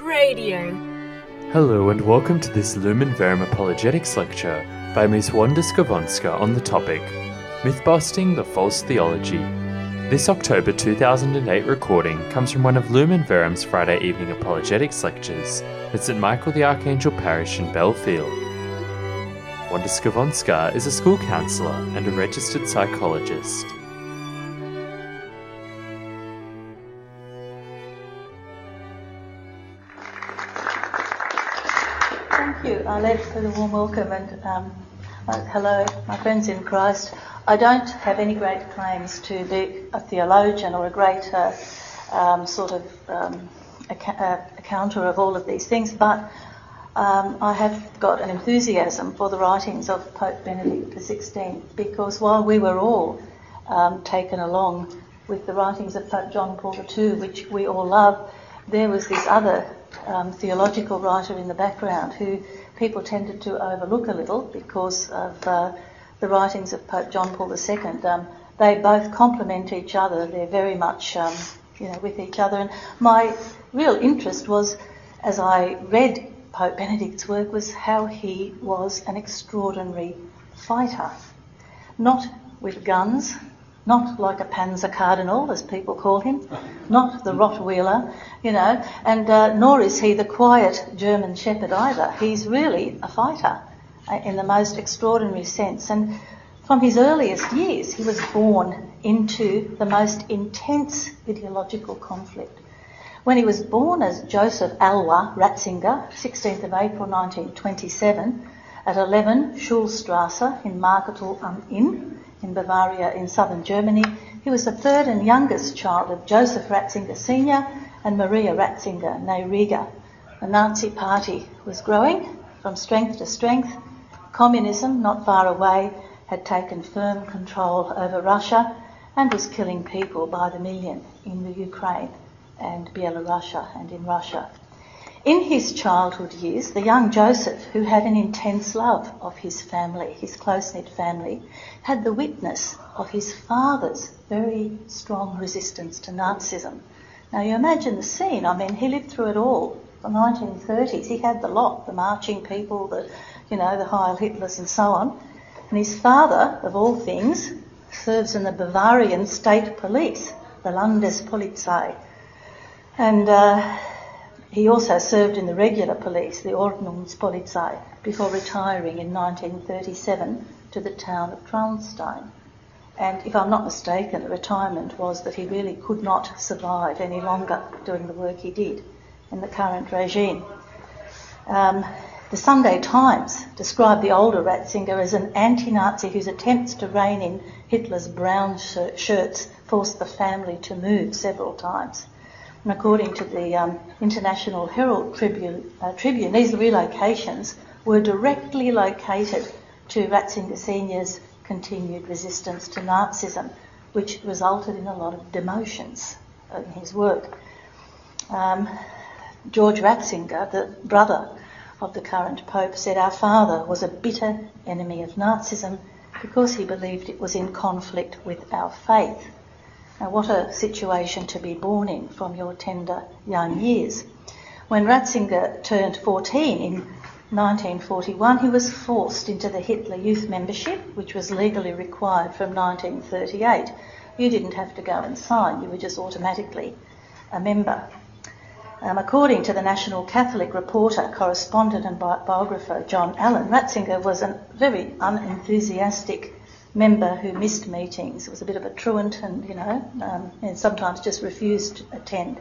Radio. Hello and welcome to this Lumen Verum Apologetics lecture by Ms. Wanda Skowronska on the topic Mythbusting the False Theology. This October 2008 recording comes from one of Lumen Verum's Friday evening apologetics lectures at St Michael the Archangel Parish in Belfield. Wanda Skowronska is a school counsellor and a registered psychologist. You, for the warm welcome and um, uh, hello, my friends in Christ. I don't have any great claims to be a theologian or a great uh, um, sort of um, uh, accounter of all of these things, but um, I have got an enthusiasm for the writings of Pope Benedict XVI because while we were all um, taken along with the writings of Pope John Paul II, which we all love, there was this other um, theological writer in the background who people tended to overlook a little because of uh, the writings of Pope John Paul II. Um, they both complement each other. They're very much, um, you know, with each other. And my real interest was, as I read Pope Benedict's work, was how he was an extraordinary fighter, not with guns, not like a Panzer Cardinal, as people call him, not the Rottweiler, you know, and uh, nor is he the quiet German Shepherd either. He's really a fighter uh, in the most extraordinary sense. And from his earliest years, he was born into the most intense ideological conflict. When he was born as Joseph Alois Ratzinger, 16th of April 1927, at 11 Schulstrasse in Marktl am Inn, in Bavaria in southern Germany. He was the third and youngest child of Joseph Ratzinger Sr. and Maria Ratzinger, née Rieger. The Nazi Party was growing from strength to strength. Communism, not far away, had taken firm control over Russia and was killing people by the million in the Ukraine and Belarus and in Russia. In his childhood years, the young Joseph, who had an intense love of his family, his close knit family, had the witness of his father's very strong resistance to Nazism. Now you imagine the scene, I mean, he lived through it all. The 1930s, he had the lot, the marching people, the, you know, the Heil Hitlers and so on. And his father, of all things, serves in the Bavarian state police, the Landespolizei. And uh, he also served in the regular police, the Ordnungspolizei, before retiring in 1937 to the town of Traunstein. And if I'm not mistaken, the retirement was that he really could not survive any longer doing the work he did in the current regime. Um, the Sunday Times described the older Ratzinger as an anti-Nazi whose attempts to rein in Hitler's brown shirts forced the family to move several times. And according to the um, International Herald Tribune, uh, Tribune, these relocations were directly located to Ratzinger Sr.'s continued resistance to Nazism, which resulted in a lot of demotions in his work. Um, George Ratzinger, the brother of the current Pope, said our father was a bitter enemy of Nazism because he believed it was in conflict with our faith. Now, what a situation to be born in from your tender young years. When Ratzinger turned 14 in 1941, he was forced into the Hitler Youth membership, which was legally required from 1938. You didn't have to go and sign, you were just automatically a member. Um, according to the National Catholic reporter, correspondent, and bi- biographer John Allen, Ratzinger was a very unenthusiastic member who missed meetings. Was a bit of a truant and, you know, um, and sometimes just refused to attend.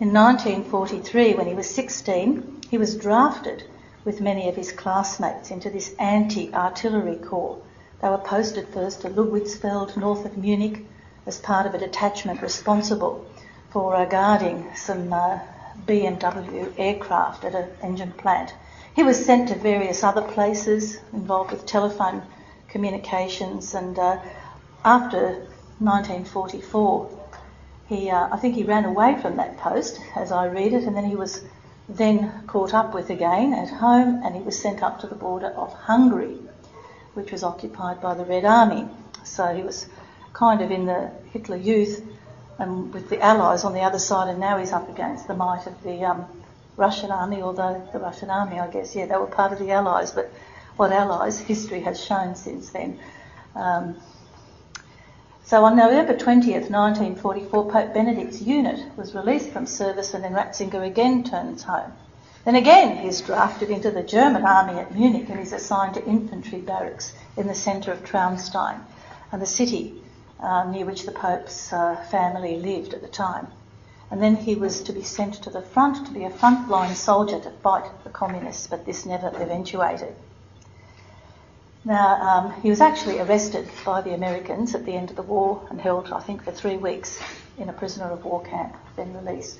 In 1943, when he was 16, he was drafted with many of his classmates into this anti-artillery corps. They were posted first to Ludwigsfeld, north of Munich, as part of a detachment responsible for uh, guarding some uh, BMW aircraft at an engine plant. He was sent to various other places involved with telephone communications, and uh, after 1944, he, uh, I think he ran away from that post, as I read it, and then he was then caught up with again at home, and he was sent up to the border of Hungary, which was occupied by the Red Army. So he was kind of in the Hitler Youth and with the Allies on the other side, and now he's up against the might of the um, Russian army, although the Russian army, I guess, yeah, they were part of the Allies, but what Allies history has shown since then. Um, so on November 20th, 1944, Pope Benedict's unit was released from service and then Ratzinger again turns home. Then again he's drafted into the German army at Munich and is assigned to infantry barracks in the centre of Traunstein, and the city uh, near which the Pope's uh, family lived at the time. And then he was to be sent to the front to be a frontline soldier to fight the communists, but this never eventuated. Now, um, he was actually arrested by the Americans at the end of the war and held, I think, for three weeks in a prisoner of war camp, then released.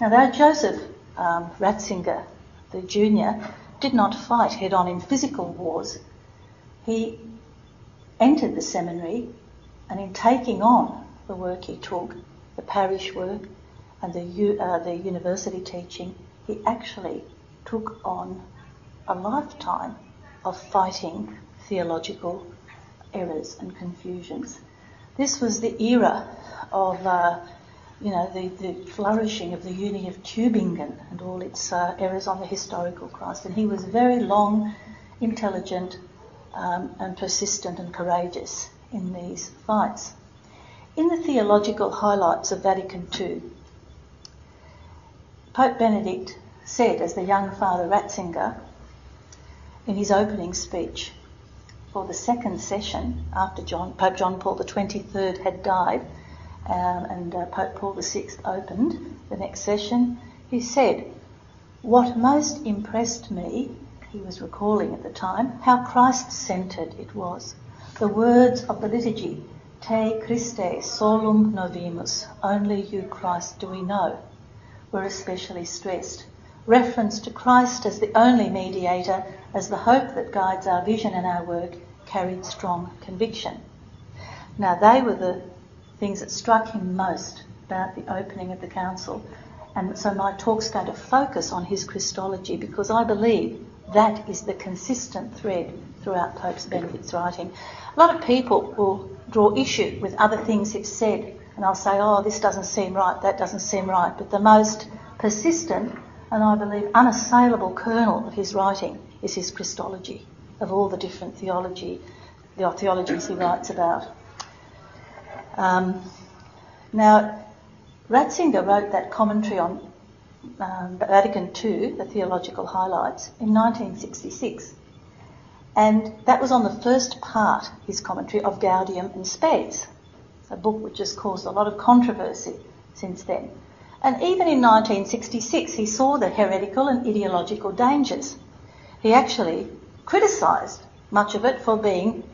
Now, though Joseph um, Ratzinger, the junior, did not fight head on in physical wars, he entered the seminary and in taking on the work he took, the parish work and the, uh, the university teaching, he actually took on a lifetime of fighting theological errors and confusions. This was the era of, uh, you know, the, the, flourishing of the Uni of Tübingen and all its uh, errors on the historical Christ. And he was very long, intelligent, um, and persistent and courageous in these fights. In the theological highlights of Vatican II, Pope Benedict said, as the young Father Ratzinger, in his opening speech, for the second session after John, Pope John Paul XXIII had died um, and uh, Pope Paul VI opened the next session, he said, What most impressed me, he was recalling at the time, how Christ centred it was. The words of the liturgy, Te Christe solum novimus, only you Christ do we know, were especially stressed. Reference to Christ as the only mediator as the hope that guides our vision and our work carried strong conviction. Now, they were the things that struck him most about the opening of the council. And so my talk's going to focus on his Christology because I believe that is the consistent thread throughout Pope Benedict's writing. A lot of people will draw issue with other things he's said and I'll say, oh, this doesn't seem right, that doesn't seem right. But the most persistent and I believe unassailable kernel of his writing is his Christology of all the different theology, the theologies he writes about. Um, now, Ratzinger wrote that commentary on um, Vatican II, the theological highlights, in 1966. And that was on the first part, his commentary, of Gaudium and Spes, a book which has caused a lot of controversy since then. And even in 1966, he saw the heretical and ideological dangers. He actually criticised much of it for being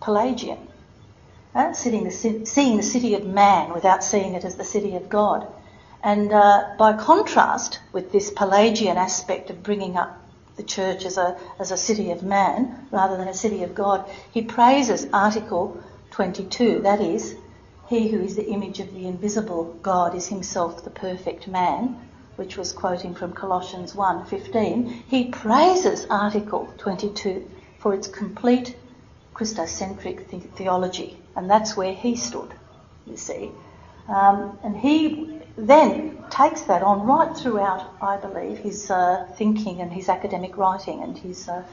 Pelagian, uh, seeing, the, city of man without seeing it as the city of God. And uh, by contrast with this Pelagian aspect of bringing up the church as a, as a city of man rather than a city of God, he praises Article 22, that is, he who is the image of the invisible God is himself the perfect man, which was quoting from Colossians 1:15, he praises Article 22 for its complete Christocentric theology, and that's where he stood, you see. Um, and he then takes that on right throughout, I believe, his uh, thinking and his academic writing and his, uh,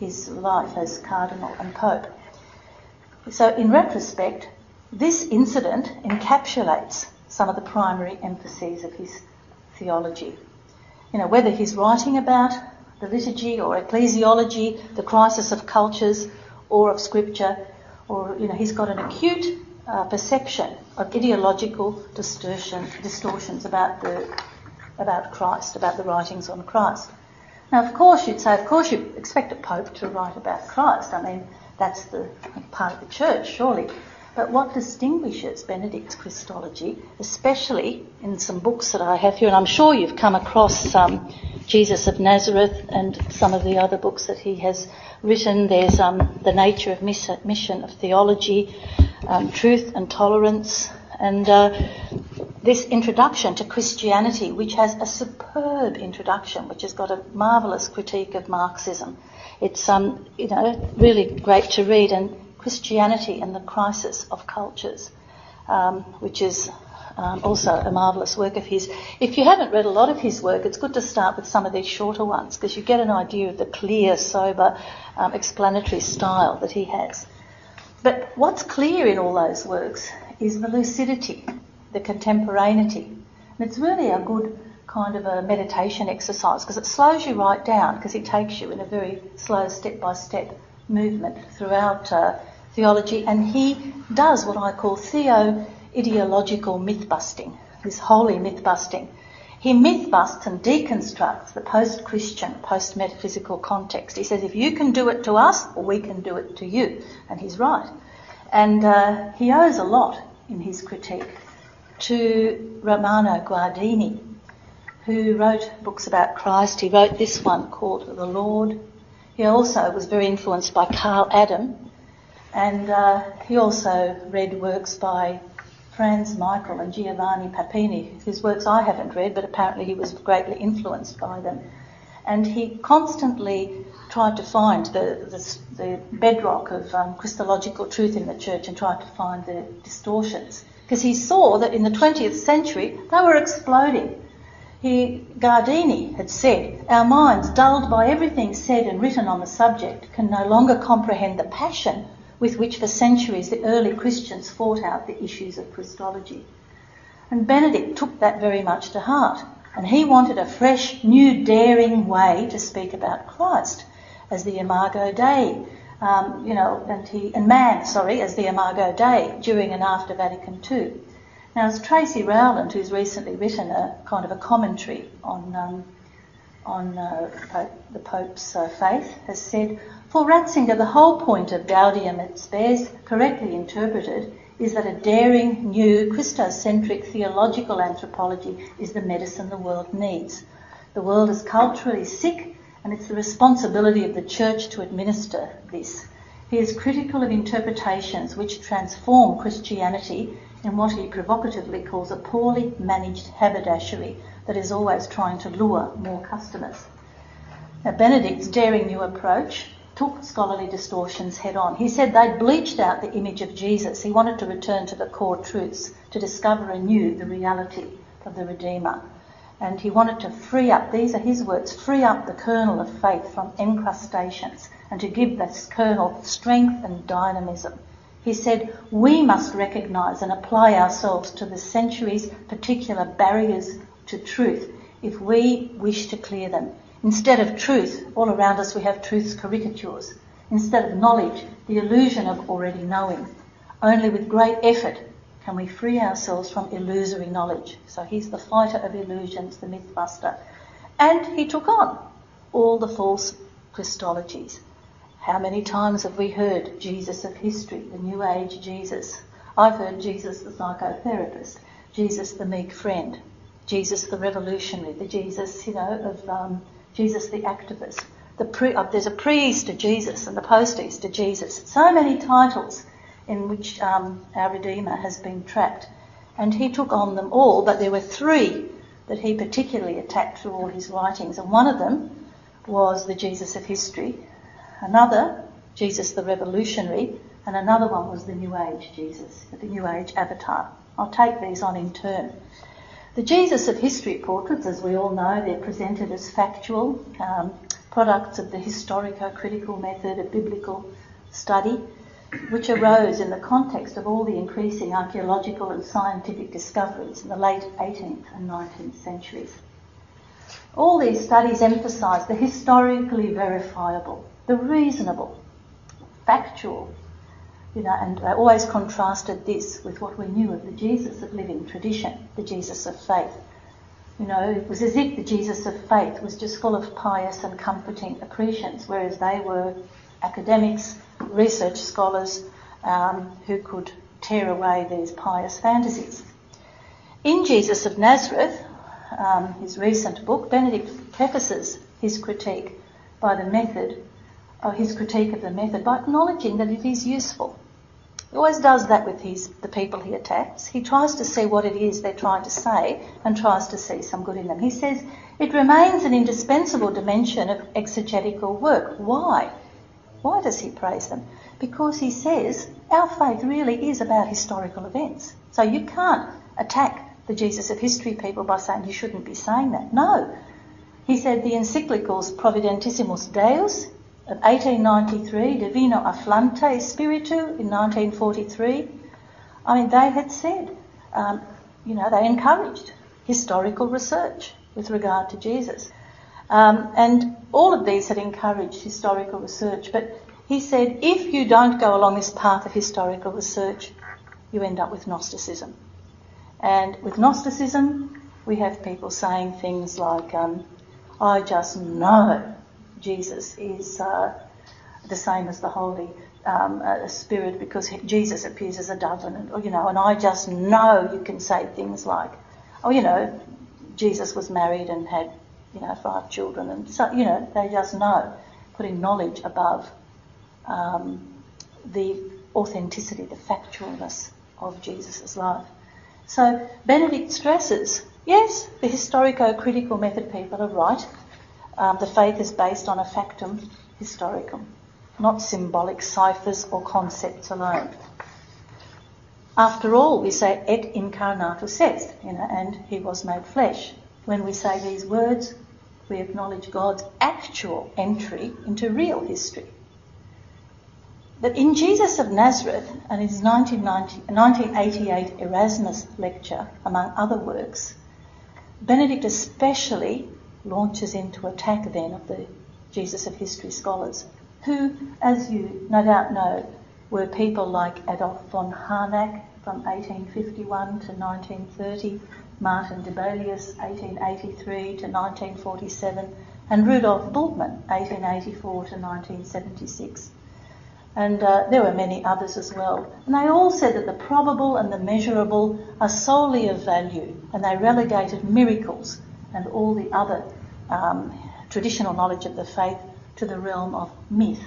his life as cardinal and pope. So, in retrospect, this incident encapsulates some of the primary emphases of his theology. You know, whether he's writing about the liturgy or ecclesiology, the crisis of cultures, or of scripture, or, you know, he's got an acute uh, perception of ideological distortion, distortions about the, about Christ, about the writings on Christ. Now, of course, you'd say, of course, you expect a pope to write about Christ. I mean, that's the part of the church, surely. But what distinguishes Benedict's Christology, especially in some books that I have here, and I'm sure you've come across um, Jesus of Nazareth and some of the other books that he has written. There's um, The Nature of Mission of Theology, um, Truth and Tolerance, and uh, this introduction to Christianity, which has a superb introduction, which has got a marvellous critique of Marxism. It's um, you know really great to read and Christianity and the Crisis of Cultures, um, which is um, also a marvellous work of his. If you haven't read a lot of his work, it's good to start with some of these shorter ones because you get an idea of the clear, sober, um, explanatory style that he has. But what's clear in all those works is the lucidity, the contemporaneity. And it's really a good kind of a meditation exercise because it slows you right down because it takes you in a very slow step by step movement throughout uh, theology. And he does what I call theo ideological myth busting, this holy myth busting. He myth busts and deconstructs the post Christian, post metaphysical context. He says, if you can do it to us, we can do it to you. And he's right. And uh, he owes a lot in his critique to Romano Guardini, who wrote books about Christ. He wrote this one called The Lord. He also was very influenced by Karl Adam, and uh, he also read works by Franz Michael and Giovanni Papini, whose works I haven't read, but apparently he was greatly influenced by them. And he constantly tried to find the, the, the bedrock of um, Christological truth in the church and tried to find the distortions. Because he saw that in the 20th century they were exploding. He, Guardini had said, Our minds, dulled by everything said and written on the subject, can no longer comprehend the passion with which for centuries the early Christians fought out the issues of Christology. And Benedict took that very much to heart, and he wanted a fresh, new, daring way to speak about Christ as the Imago Dei, um, you know, and he and man, sorry, as the Imago Dei during and after Vatican II. Now, as Tracey Rowland, who's recently written a kind of a commentary on um, on uh, the Pope's uh, faith, has said, for Ratzinger, the whole point of Gaudium et Spes, correctly interpreted, is that a daring, new, Christocentric theological anthropology is the medicine the world needs. The world is culturally sick, and it's the responsibility of the Church to administer this. He is critical of interpretations which transform Christianity in what he provocatively calls a poorly managed haberdashery that is always trying to lure more customers. Now, Benedict's daring new approach took scholarly distortions head on. He said they'd bleached out the image of Jesus. He wanted to return to the core truths, to discover anew the reality of the Redeemer. And he wanted to free up, these are his words, free up the kernel of faith from encrustations and to give this kernel strength and dynamism. He said, we must recognise and apply ourselves to the centuries' particular barriers to truth if we wish to clear them. Instead of truth, all around us we have truth's caricatures. Instead of knowledge, the illusion of already knowing. Only with great effort can we free ourselves from illusory knowledge. So he's the fighter of illusions, the mythbuster. And he took on all the false Christologies. How many times have we heard Jesus of history, the New Age Jesus? I've heard Jesus the psychotherapist, Jesus the meek friend, Jesus the revolutionary, the Jesus, you know, of um, Jesus the activist. The pre, uh, there's a pre-Easter Jesus and the post-Easter Jesus. So many titles in which um, our Redeemer has been trapped. And he took on them all, but there were three that he particularly attacked through all his writings. And one of them was the Jesus of history, another, Jesus the revolutionary, and another one was the New Age Jesus, the New Age avatar. I'll take these on in turn. The Jesus of history portraits, as we all know, they're presented as factual um, products of the historico-critical method of biblical study, which arose in the context of all the increasing archaeological and scientific discoveries in the late 18th and 19th centuries. All these studies emphasise the historically verifiable, the reasonable, factual, you know, and I always contrasted this with what we knew of the Jesus of living tradition, the Jesus of faith. You know, it was as if the Jesus of faith was just full of pious and comforting accretions, whereas they were academics, research scholars um, who could tear away these pious fantasies. In Jesus of Nazareth, um, his recent book, Benedict prefaces his critique by the method uh, his critique of the method by acknowledging that it is useful. He always does that with his, the people he attacks. He tries to see what it is they're trying to say and tries to see some good in them. He says it remains an indispensable dimension of exegetical work. Why? Why does he praise them? Because he says our faith really is about historical events. So you can't attack the Jesus of history people by saying you shouldn't be saying that. No. He said the encyclicals Providentissimus Deus of 1893, Divino Afflante Spiritu in 1943, I mean, they had said, um, you know, they encouraged historical research with regard to Jesus. Um, and all of these had encouraged historical research, but he said if you don't go along this path of historical research, you end up with Gnosticism. And with Gnosticism, we have people saying things like, um, I just know Jesus is uh, the same as the Holy um, uh, Spirit because Jesus appears as a dove, and you know, and I just know you can say things like, oh, you know, Jesus was married and had, you know, five children, and so you know, they just know, putting knowledge above um, the authenticity, the factualness of Jesus' life. So Benedict stresses, yes, the historico-critical method people are right. Um, the faith is based on a factum historicum, not symbolic ciphers or concepts alone. After all, we say et incarnatus est, you know, and he was made flesh. When we say these words, we acknowledge God's actual entry into real history. But in Jesus of Nazareth and his 1988 Erasmus lecture, among other works, Benedict especially launches into attack then of the Jesus of history scholars, who, as you no doubt know, were people like Adolf von Harnack from 1851 to 1930, Martin Dibelius 1883 to 1947, and Rudolf Bultmann 1884 to 1976. And uh, there were many others as well. And they all said that the probable and the measurable are solely of value, and they relegated miracles and all the other um, traditional knowledge of the faith to the realm of myth.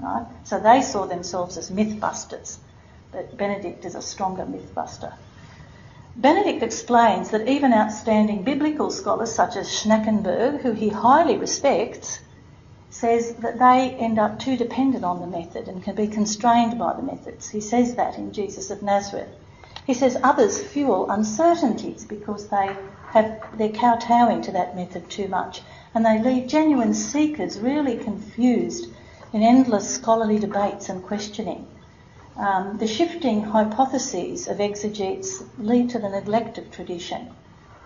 Right? So they saw themselves as mythbusters, but Benedict is a stronger mythbuster. Benedict explains that even outstanding biblical scholars such as Schnackenburg, who he highly respects, says that they end up too dependent on the method and can be constrained by the methods. He says that in Jesus of Nazareth. He says others fuel uncertainties because they have they're kowtowing to that method too much, and they leave genuine seekers really confused in endless scholarly debates and questioning. Um, the shifting hypotheses of exegetes lead to the neglect of tradition,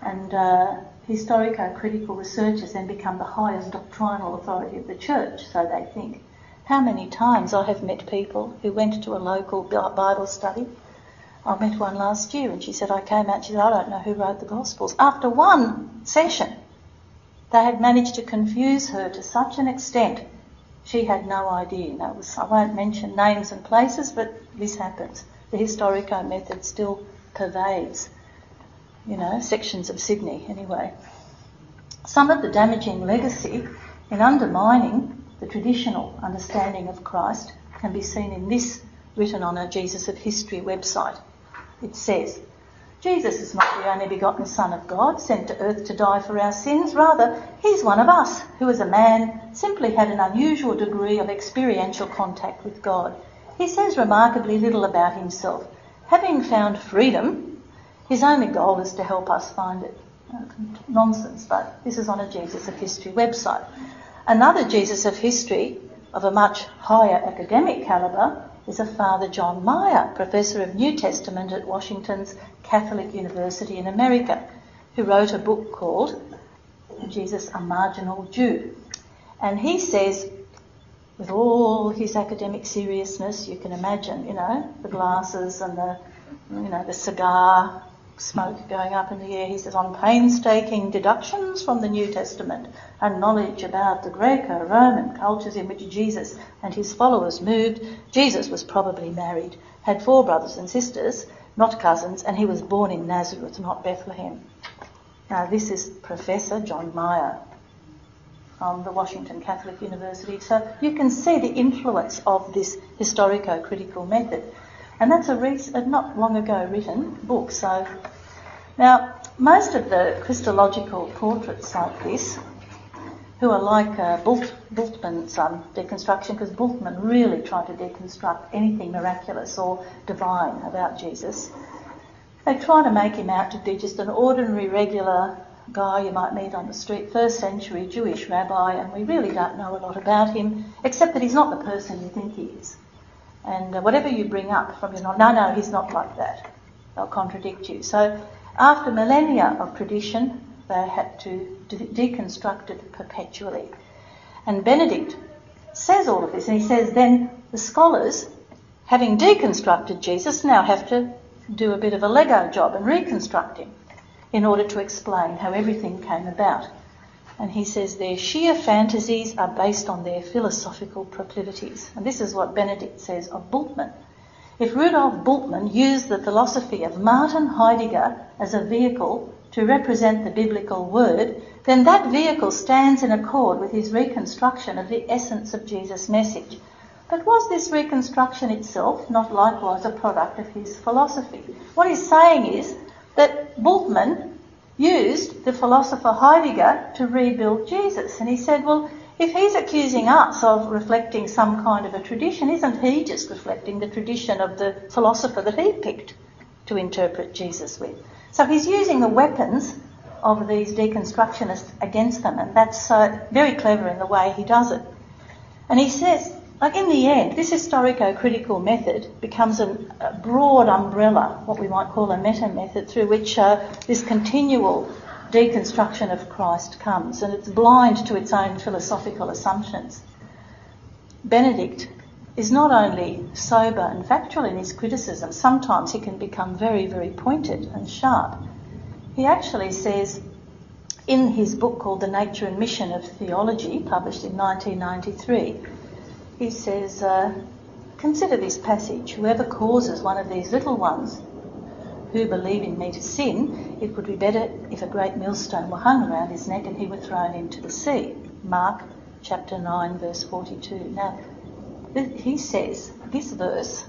and uh, historico-critical researchers then become the highest doctrinal authority of the church, so they think. How many times I have met people who went to a local Bible study. I met one last year and she said, I came out, she said, I don't know who wrote the Gospels. After one session, they had managed to confuse her to such an extent she had no idea. Know, was, I won't mention names and places, but this happens. The historico method still pervades you know, sections of Sydney anyway. Some of the damaging legacy in undermining the traditional understanding of Christ can be seen in this written on a Jesus of History website. It says, Jesus is not the only begotten Son of God, sent to earth to die for our sins. Rather, he's one of us, who as a man simply had an unusual degree of experiential contact with God. He says remarkably little about himself. Having found freedom, his only goal is to help us find it. Oh, nonsense, but this is on a Jesus of History website. Another Jesus of History of a much higher academic calibre is a Father John Meier, Professor of New Testament at Washington's Catholic University in America, who wrote a book called Jesus a Marginal Jew. And he says, with all his academic seriousness, you can imagine, you know, the glasses and the, you know, the cigar smoke going up in the air. He says, on painstaking deductions from the New Testament and knowledge about the Greco-Roman cultures in which Jesus and his followers moved, Jesus was probably married, had four brothers and sisters, not cousins, and he was born in Nazareth, not Bethlehem. Now this is Professor John Meier from the Washington Catholic University. So you can see the influence of this historico-critical method. And that's a, rec- a not long ago written book. So now most of the Christological portraits like this, who are like uh, Bult- Bultmann's um, deconstruction, because Bultmann really tried to deconstruct anything miraculous or divine about Jesus. They try to make him out to be just an ordinary, regular guy you might meet on the street, first century Jewish rabbi, and we really don't know a lot about him, except that he's not the person you think he is. And uh, whatever you bring up from your no, no, he's not like that. They'll contradict you. So after millennia of tradition, they had to de- deconstruct it perpetually. And Benedict says all of this, and he says then the scholars, having deconstructed Jesus, now have to do a bit of a Lego job and reconstruct him in order to explain how everything came about. And he says their sheer fantasies are based on their philosophical proclivities. And this is what Benedict says of Bultmann. If Rudolf Bultmann used the philosophy of Martin Heidegger as a vehicle to represent the biblical word, then that vehicle stands in accord with his reconstruction of the essence of Jesus' message. But was this reconstruction itself not likewise a product of his philosophy? What he's saying is that Bultmann used the philosopher Heidegger to rebuild Jesus. And he said, well, if he's accusing us of reflecting some kind of a tradition, isn't he just reflecting the tradition of the philosopher that he picked to interpret Jesus with? So he's using the weapons of these deconstructionists against them, and that's uh, very clever in the way he does it. And he says like in the end, this historico-critical method becomes a, a, broad umbrella, what we might call a meta method, through which uh, this continual deconstruction of Christ comes, and it's blind to its own philosophical assumptions. Benedict is not only sober and factual in his criticism, sometimes he can become very, very pointed and sharp. He actually says in his book called The Nature and Mission of Theology, published in 1993, he says, uh, Consider this passage. Whoever causes one of these little ones who believe in me to sin, it would be better if a great millstone were hung around his neck and he were thrown into the sea. Mark chapter 9, verse 42. Now, he says this verse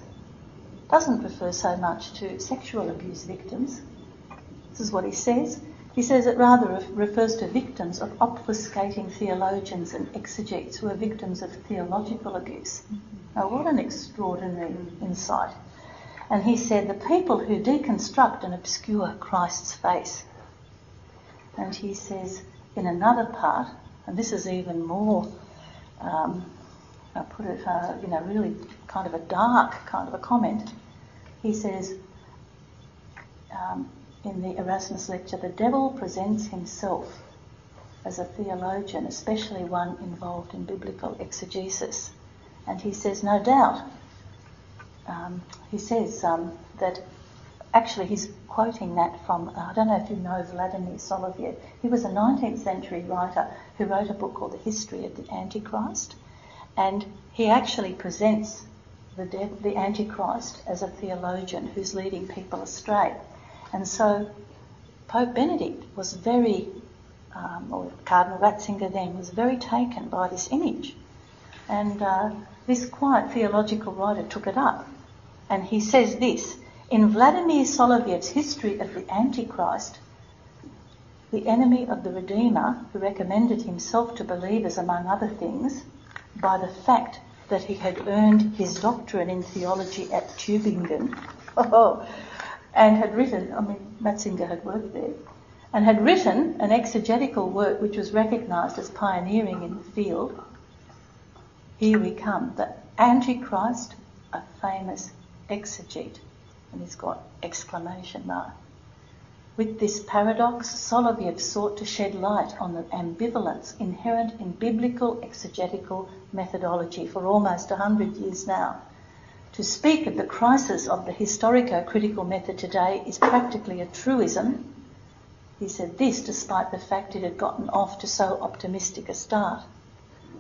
doesn't refer so much to sexual abuse victims. This is what he says. He says it rather refers to victims of obfuscating theologians and exegetes who are victims of theological abuse. Now, what an extraordinary insight. And he said, the people who deconstruct and obscure Christ's face. And he says, in another part, and this is even more, um, I put it, uh, you know, really kind of a dark kind of a comment. He says, um, in the Erasmus lecture, the devil presents himself as a theologian, especially one involved in biblical exegesis. And he says, no doubt, um, he says um, that actually he's quoting that from, I don't know if you know Vladimir Soloviev. He was a 19th century writer who wrote a book called The History of the Antichrist. And he actually presents the, de- the Antichrist as a theologian who's leading people astray. And so Pope Benedict was very, um, or Cardinal Ratzinger then, was very taken by this image. And uh, this quiet theological writer took it up. And he says this In Vladimir Soloviev's History of the Antichrist, the enemy of the Redeemer, who recommended himself to believers, among other things, by the fact that he had earned his doctorate in theology at Tübingen. Oh, and had written, I mean, Ratzinger had worked there, and had written an exegetical work which was recognised as pioneering in the field. Here we come, the Antichrist, a famous exegete, and he's got exclamation mark. With this paradox, Soloviev sought to shed light on the ambivalence inherent in biblical exegetical methodology for almost a hundred years now. To speak of the crisis of the historico-critical method today is practically a truism. He said this despite the fact it had gotten off to so optimistic a start.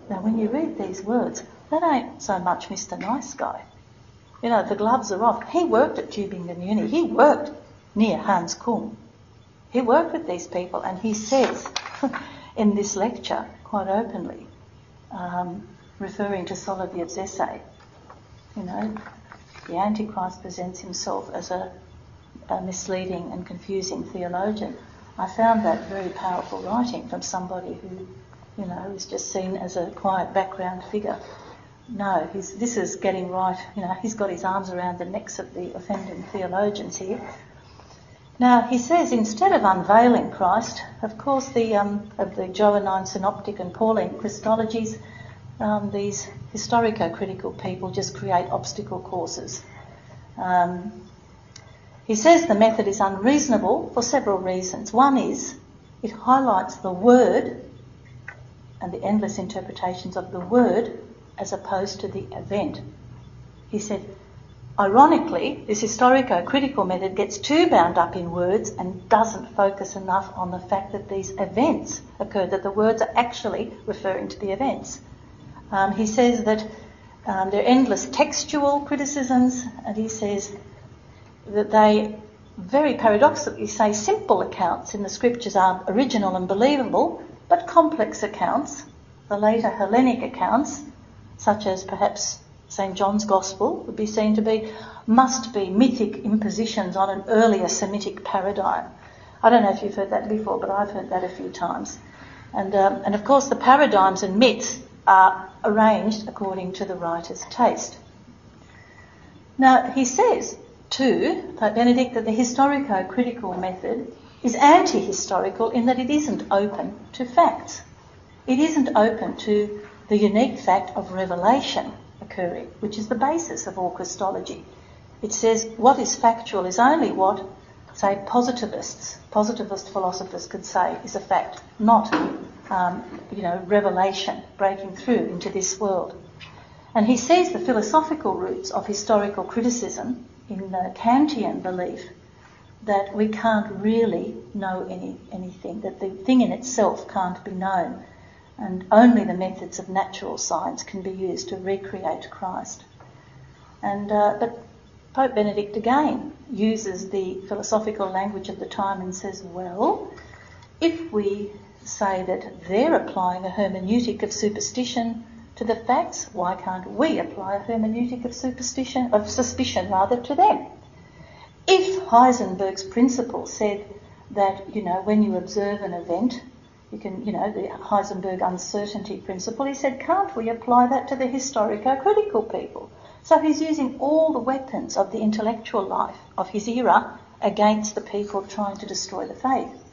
Now when you read these words, that ain't so much Mr. Nice Guy. You know, the gloves are off. He worked at Tübingen Uni. He worked near Hans Küng. He worked with these people and he says in this lecture quite openly, um, referring to Soloviev's essay, you know, the Antichrist presents himself as a, a misleading and confusing theologian. I found that very powerful writing from somebody who, you know, is just seen as a quiet background figure. No, this is getting right. You know, he's got his arms around the necks of the offending theologians here. Now, he says instead of unveiling Christ, of course, the, um, of the Johannine Synoptic and Pauline Christologies, um, these historico critical people just create obstacle courses. Um, he says the method is unreasonable for several reasons. One is it highlights the word and the endless interpretations of the word as opposed to the event. He said, ironically, this historico critical method gets too bound up in words and doesn't focus enough on the fact that these events occurred, that the words are actually referring to the events. Um, he says that um, there are endless textual criticisms, and he says that they very paradoxically say simple accounts in the scriptures are original and believable, but complex accounts, the later Hellenic accounts, such as perhaps St. John's Gospel, would be seen to be, must be mythic impositions on an earlier Semitic paradigm. I don't know if you've heard that before, but I've heard that a few times. And, um, and of course, the paradigms and myths are arranged according to the writer's taste. Now, he says, too, Pope Benedict, that the historico critical method is anti historical in that it isn't open to facts. It isn't open to the unique fact of revelation occurring, which is the basis of all Christology. It says what is factual is only what, say, positivists, positivist philosophers could say is a fact, not, um, you know, revelation breaking through into this world. And he sees the philosophical roots of historical criticism in the Kantian belief that we can't really know any, anything, that the thing in itself can't be known, and only the methods of natural science can be used to recreate Christ. And, uh, but Pope Benedict again uses the philosophical language of the time and says, well, if we say that they're applying a hermeneutic of superstition to the facts, why can't we apply a hermeneutic of superstition, of suspicion rather, to them? If Heisenberg's principle said that, you know, when you observe an event, you can, you know, the Heisenberg uncertainty principle, he said, can't we apply that to the historico-critical people? So he's using all the weapons of the intellectual life of his era against the people trying to destroy the faith.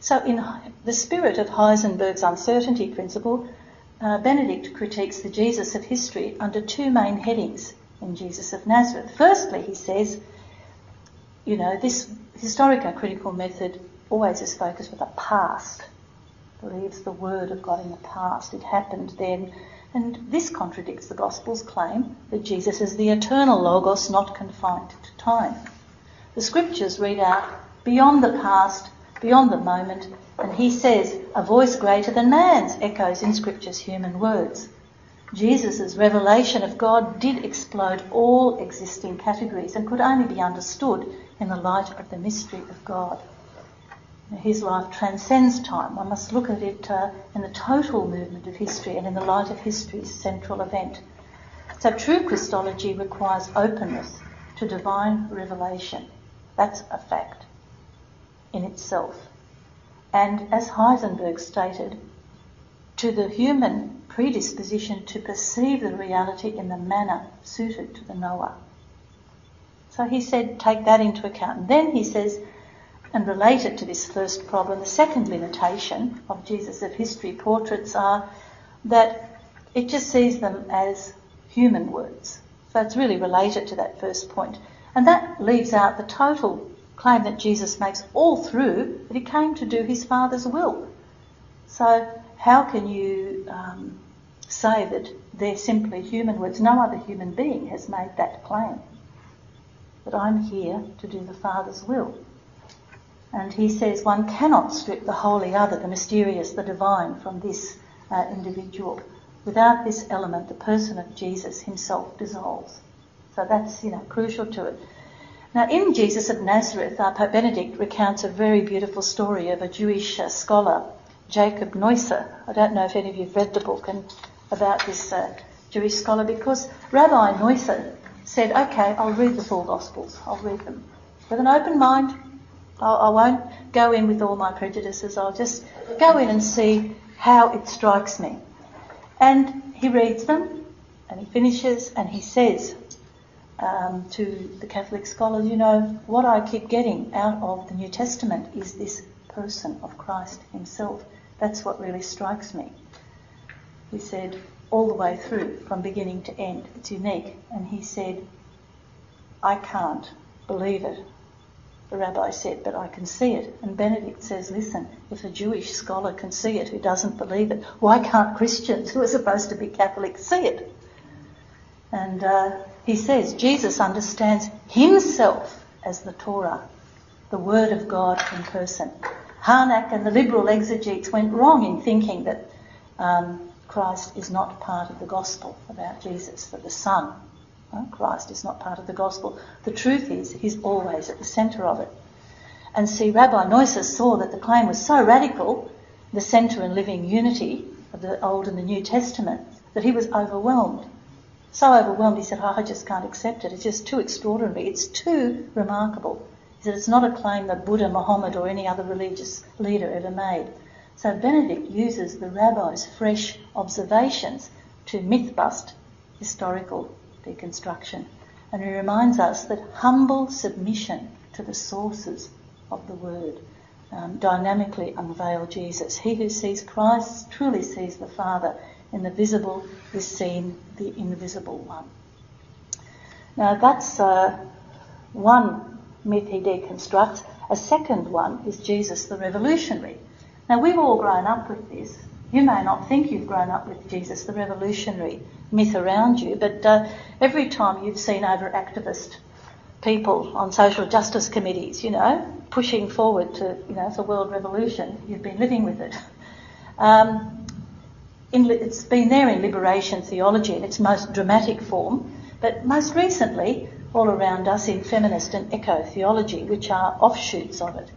So in the spirit of Heisenberg's uncertainty principle, uh, Benedict critiques the Jesus of history under two main headings in Jesus of Nazareth. Firstly, he says, you know, this historico-critical method always is focused with the past, believes the word of God in the past. It happened then. And this contradicts the Gospel's claim that Jesus is the eternal Logos, not confined to time. The Scriptures read out beyond the past, beyond the moment, and he says, a voice greater than man's echoes in Scripture's human words. Jesus' revelation of God did explode all existing categories and could only be understood in the light of the mystery of God. His life transcends time. One must look at it uh, in the total movement of history and in the light of history's central event. So true Christology requires openness to divine revelation. That's a fact in itself. And as Heisenberg stated, to the human predisposition to perceive the reality in the manner suited to the knower. So he said, take that into account. And then he says, and related to this first problem, the second limitation of Jesus of history portraits are that it just sees them as human words. So it's really related to that first point. And that leaves out the total claim that Jesus makes all through that he came to do his Father's will. So how can you um, say that they're simply human words? No other human being has made that claim that I'm here to do the Father's will. And he says one cannot strip the holy other, the mysterious, the divine from this uh, individual. Without this element, the person of Jesus himself dissolves. So that's, you know, crucial to it. Now, in Jesus of Nazareth, uh, Pope Benedict recounts a very beautiful story of a Jewish uh, scholar, Jacob Neusner. I don't know if any of you have read the book and about this uh, Jewish scholar, because Rabbi Neusner said, okay, I'll read the four Gospels. I'll read them. With an open mind, I'll, I will not go in with all my prejudices. I'll just go in and see how it strikes me. And he reads them, and he finishes, and he says, um, to the Catholic scholars, you know, what I keep getting out of the New Testament is this person of Christ himself. That's what really strikes me. He said, all the way through, from beginning to end, it's unique. And he said, I can't believe it. The rabbi said, but I can see it. And Benedict says, listen, if a Jewish scholar can see it who doesn't believe it, why can't Christians who are supposed to be Catholic see it? And uh, he says, Jesus understands himself as the Torah, the Word of God in person. Harnack and the liberal exegetes went wrong in thinking that um, Christ is not part of the gospel about Jesus, that the Son Christ is not part of the gospel. The truth is, he's always at the centre of it. And see, Rabbi Neusner saw that the claim was so radical, the centre and living unity of the Old and the New Testament, that he was overwhelmed. So overwhelmed, he said, oh, I just can't accept it. It's just too extraordinary. It's too remarkable. He said, it's not a claim that Buddha, Muhammad, or any other religious leader ever made. So Benedict uses the rabbi's fresh observations to myth bust historical deconstruction. And he reminds us that humble submission to the sources of the Word um, dynamically unveil Jesus. He who sees Christ truly sees the Father. In the visible is seen the invisible one. Now that's uh, one myth he deconstructs. A second one is Jesus the revolutionary. Now we've all grown up with this. You may not think you've grown up with Jesus the revolutionary, myth around you, but uh, every time you've seen over activist people on social justice committees, you know, pushing forward to, you know, for world revolution, you've been living with it. Um, in, it's been there in liberation theology in its most dramatic form, but most recently, all around us in feminist and eco theology, which are offshoots of it.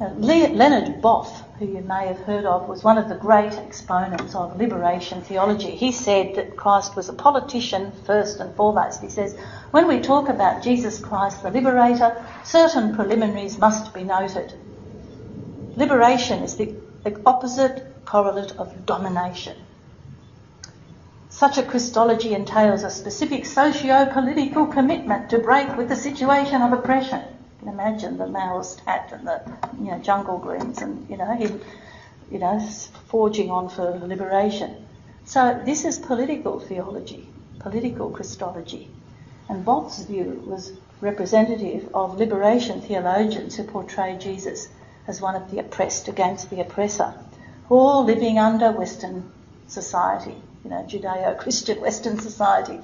Uh, Leonard Boff, who you may have heard of, was one of the great exponents of liberation theology. He said that Christ was a politician first and foremost. He says, when we talk about Jesus Christ the liberator, certain preliminaries must be noted. Liberation is the, the opposite correlate of domination. Such a Christology entails a specific socio-political commitment to break with the situation of oppression imagine the Maoist hat and the you know jungle greens and you know you know forging on for liberation. So this is political theology, political Christology, and Boff's view was representative of liberation theologians who portray Jesus as one of the oppressed against the oppressor, all living under Western society, you know, Judeo-Christian Western society,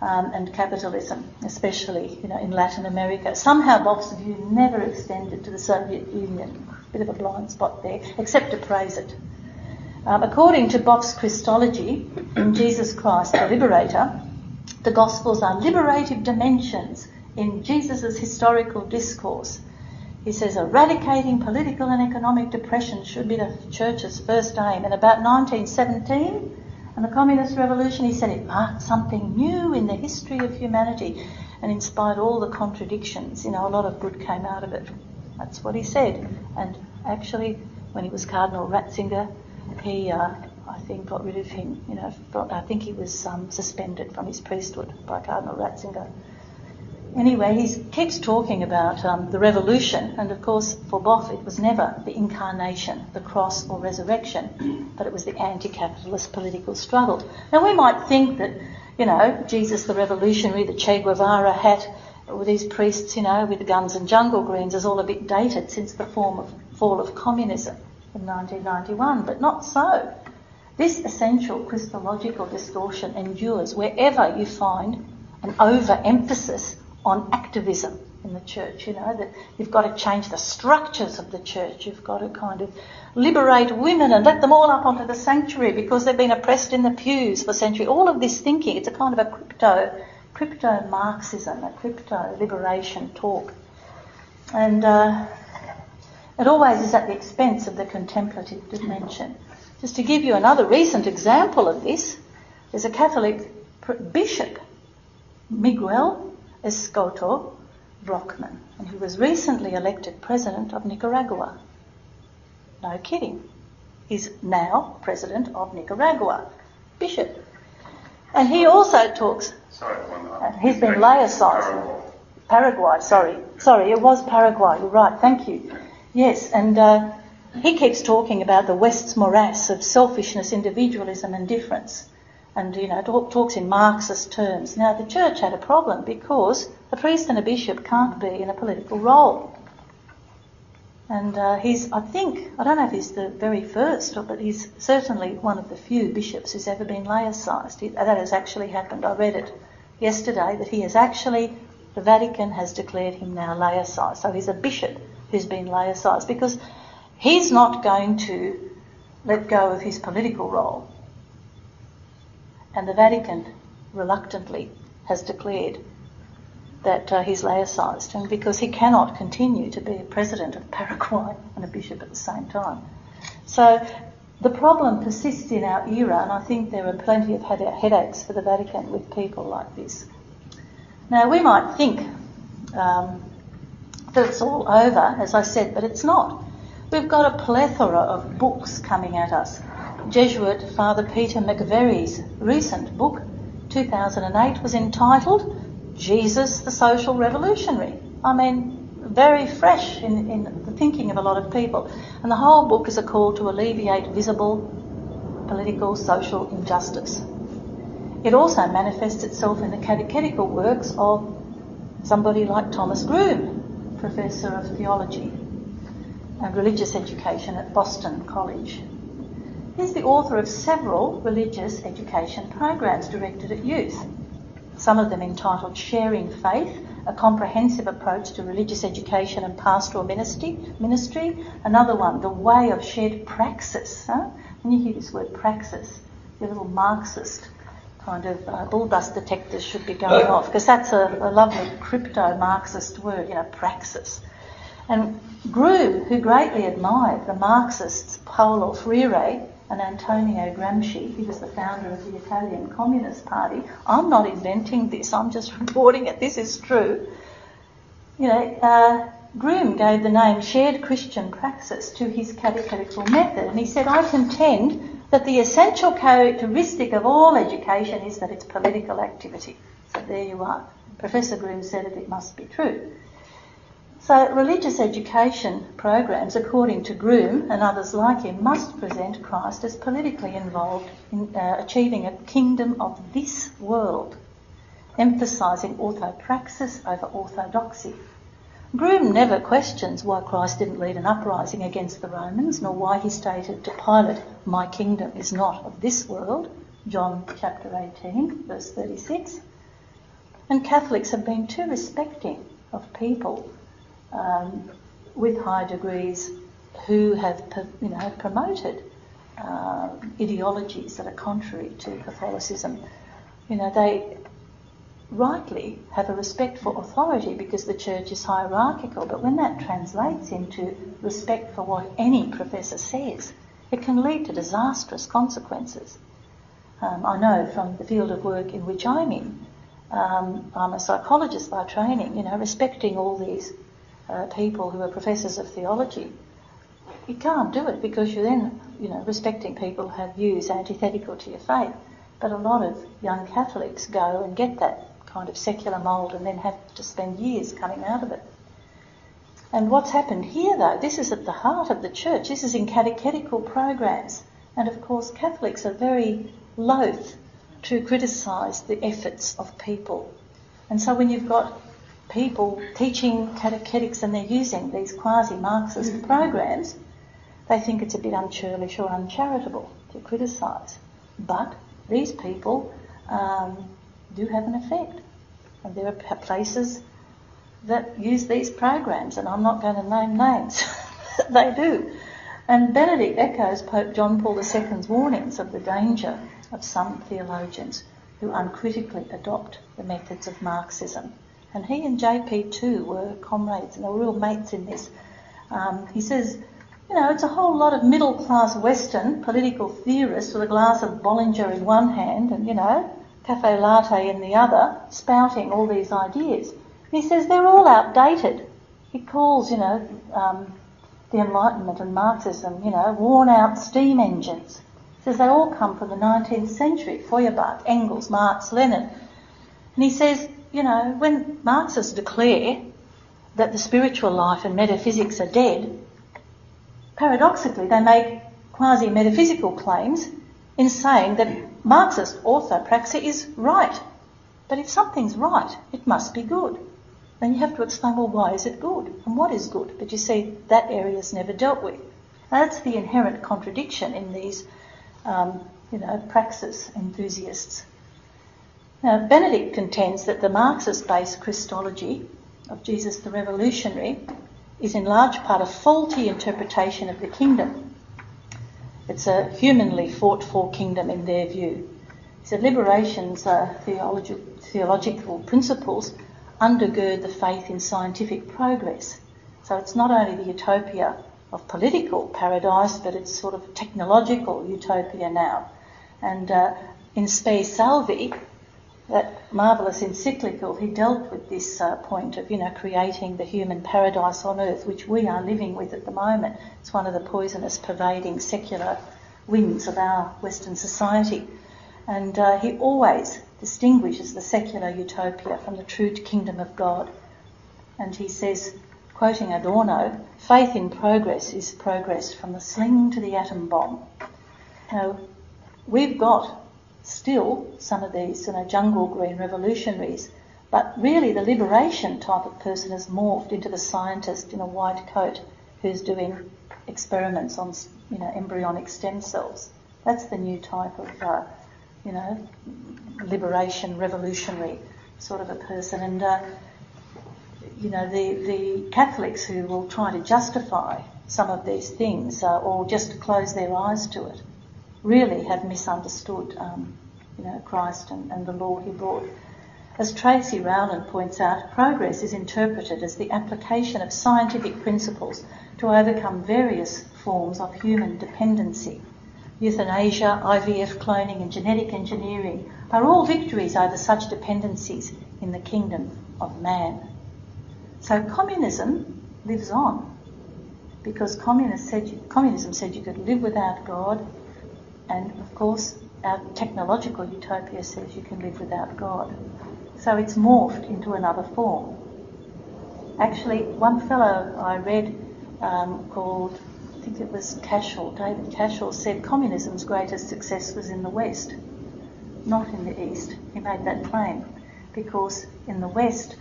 um, and capitalism, especially you know, in Latin America. Somehow Boff's view never extended to the Soviet Union. Bit of a blind spot there, except to praise it. Um, according to Boff's Christology, in Jesus Christ, the Liberator, the Gospels are liberative dimensions in Jesus' historical discourse. He says eradicating political and economic depression should be the Church's first aim. And about 1917, and the Communist Revolution, he said, it marked something new in the history of humanity and inspired all the contradictions. You know, a lot of good came out of it. That's what he said. And actually, when he was Cardinal Ratzinger, he, uh, I think, got rid of him. You know, I think he was um, suspended from his priesthood by Cardinal Ratzinger. Anyway, he keeps talking about um, the revolution, and of course, for Boff, it was never the incarnation, the cross or resurrection, but it was the anti capitalist political struggle. Now, we might think that, you know, Jesus the revolutionary, the Che Guevara hat, with these priests, you know, with guns and jungle greens is all a bit dated since the of fall of communism in 1991, but not so. This essential Christological distortion endures wherever you find an overemphasis on activism in the church, you know, that you've got to change the structures of the church. You've got to kind of liberate women and let them all up onto the sanctuary because they've been oppressed in the pews for centuries. All of this thinking, it's a kind of a crypto, crypto Marxism, a crypto liberation talk. And uh, it always is at the expense of the contemplative dimension. Just to give you another recent example of this, there's a Catholic bishop, Miguel Escoto Brockman, and he was recently elected president of Nicaragua. No kidding. He's now president of Nicaragua, bishop. And he also talks. Sorry, one He's been laicized. Paraguay, sorry. Sorry, it was Paraguay. You're right. Thank you. Yes, and uh, he keeps talking about the West's morass of selfishness, individualism, and difference. And, you know, talk, talks in Marxist terms. Now, the church had a problem because a priest and a bishop can't be in a political role. And uh, he's, I think, I don't know if he's the very first, but he's certainly one of the few bishops who's ever been laicized. That has actually happened. I read it yesterday that he has actually, the Vatican has declared him now laicized. So he's a bishop who's been laicized because he's not going to let go of his political role. And the Vatican reluctantly has declared that uh, he's laicized, and because he cannot continue to be a president of Paraguay and a bishop at the same time. So the problem persists in our era, and I think there are plenty of headaches for the Vatican with people like this. Now, we might think um, that it's all over, as I said, but it's not. We've got a plethora of books coming at us. Jesuit Father Peter McVerry's recent book, 2008, was entitled Jesus the Social Revolutionary. I mean, very fresh in, in the thinking of a lot of people. And the whole book is a call to alleviate visible political, social injustice. It also manifests itself in the catechetical works of somebody like Thomas Groome, Professor of Theology and Religious Education at Boston College. He's the author of several religious education programs directed at youth some of them entitled Sharing Faith, a comprehensive approach to religious education and pastoral ministry. ministry. Another one, The Way of Shared Praxis. Huh? When you hear this word praxis, your little Marxist kind of uh, bullbust detectors should be going off because that's a, a lovely crypto Marxist word, you know, praxis. And Groome, who greatly admired the Marxists Paulo Freire, and Antonio Gramsci, he was the founder of the Italian Communist Party. I'm not inventing this, I'm just reporting it. This is true. You know, uh, Groome gave the name shared Christian praxis to his catechetical method, and he said, I contend that the essential characteristic of all education is that it's political activity. So there you are. Professor Groome said it, it must be true. So, religious education programs, according to Groome and others like him, must present Christ as politically involved in uh, achieving a kingdom of this world, emphasising orthopraxis over orthodoxy. Groome never questions why Christ didn't lead an uprising against the Romans, nor why he stated to Pilate, My kingdom is not of this world, John chapter 18, verse 36. And Catholics have been too respecting of people um, with high degrees who have you know promoted uh, ideologies that are contrary to Catholicism. You know they rightly have a respect for authority because the church is hierarchical, but when that translates into respect for what any professor says, it can lead to disastrous consequences. Um, I know from the field of work in which I'm in, um, I'm a psychologist by training, you know, respecting all these uh, people who are professors of theology. You can't do it because you're then, you know, respecting people who have views antithetical to your faith. But a lot of young Catholics go and get that kind of secular mould and then have to spend years coming out of it. And what's happened here, though, this is at the heart of the church. This is in catechetical programs. And of course, Catholics are very loath to criticise the efforts of people. And so when you've got people teaching catechetics and they're using these quasi-Marxist mm. programs, they think it's a bit unchurlish or uncharitable to criticise. But these people um, do have an effect. And there are places that use these programs, and I'm not going to name names. they do. And Benedict echoes Pope John Paul II's warnings of the danger of some theologians who uncritically adopt the methods of Marxism. And he and JP too were comrades and they were real mates in this. Um, he says, you know, it's a whole lot of middle class Western political theorists with a glass of Bollinger in one hand and, you know, cafe latte in the other, spouting all these ideas. And he says they're all outdated. He calls, you know, um, the Enlightenment and Marxism, you know, worn out steam engines. He says they all come from the 19th century. Feuerbach, Engels, Marx, Lenin. And he says, you know, when Marxists declare that the spiritual life and metaphysics are dead, paradoxically they make quasi-metaphysical claims in saying that Marxist orthopraxy is right. But if something's right, it must be good. Then you have to explain, well, why is it good? And what is good? But you see, that area is never dealt with. That's the inherent contradiction in these, um, you know, praxis enthusiasts. Now, Benedict contends that the Marxist-based Christology of Jesus the Revolutionary is in large part a faulty interpretation of the kingdom. It's a humanly fought for kingdom in their view. Said liberation's uh, theologi- theological principles undergird the faith in scientific progress. So it's not only the utopia of political paradise, but it's sort of technological utopia now. And uh, in Spe Salvi, that marvellous encyclical, he dealt with this uh, point of, you know, creating the human paradise on earth, which we are living with at the moment. It's one of the poisonous, pervading secular winds of our Western society. And uh, he always distinguishes the secular utopia from the true kingdom of God. And he says, quoting Adorno, faith in progress is progress from the sling to the atom bomb. Now, we've got still some of these you know, jungle green revolutionaries, but really the liberation type of person has morphed into the scientist in a white coat who's doing experiments on you know, embryonic stem cells. That's the new type of uh, you know, liberation, revolutionary sort of a person. And, uh, you know, the, the Catholics who will try to justify some of these things uh, or just close their eyes to it really have misunderstood, um, you know, Christ and, and the law he brought. As Tracey Rowland points out, progress is interpreted as the application of scientific principles to overcome various forms of human dependency euthanasia, IVF cloning, and genetic engineering are all victories over such dependencies in the kingdom of man. So communism lives on because communism said you could live without God, and of course, our technological utopia says you can live without God. So it's morphed into another form. Actually, one fellow I read um, called I think it was Cashel, David Cashel said communism's greatest success was in the West, not in the East. He made that claim because in the West,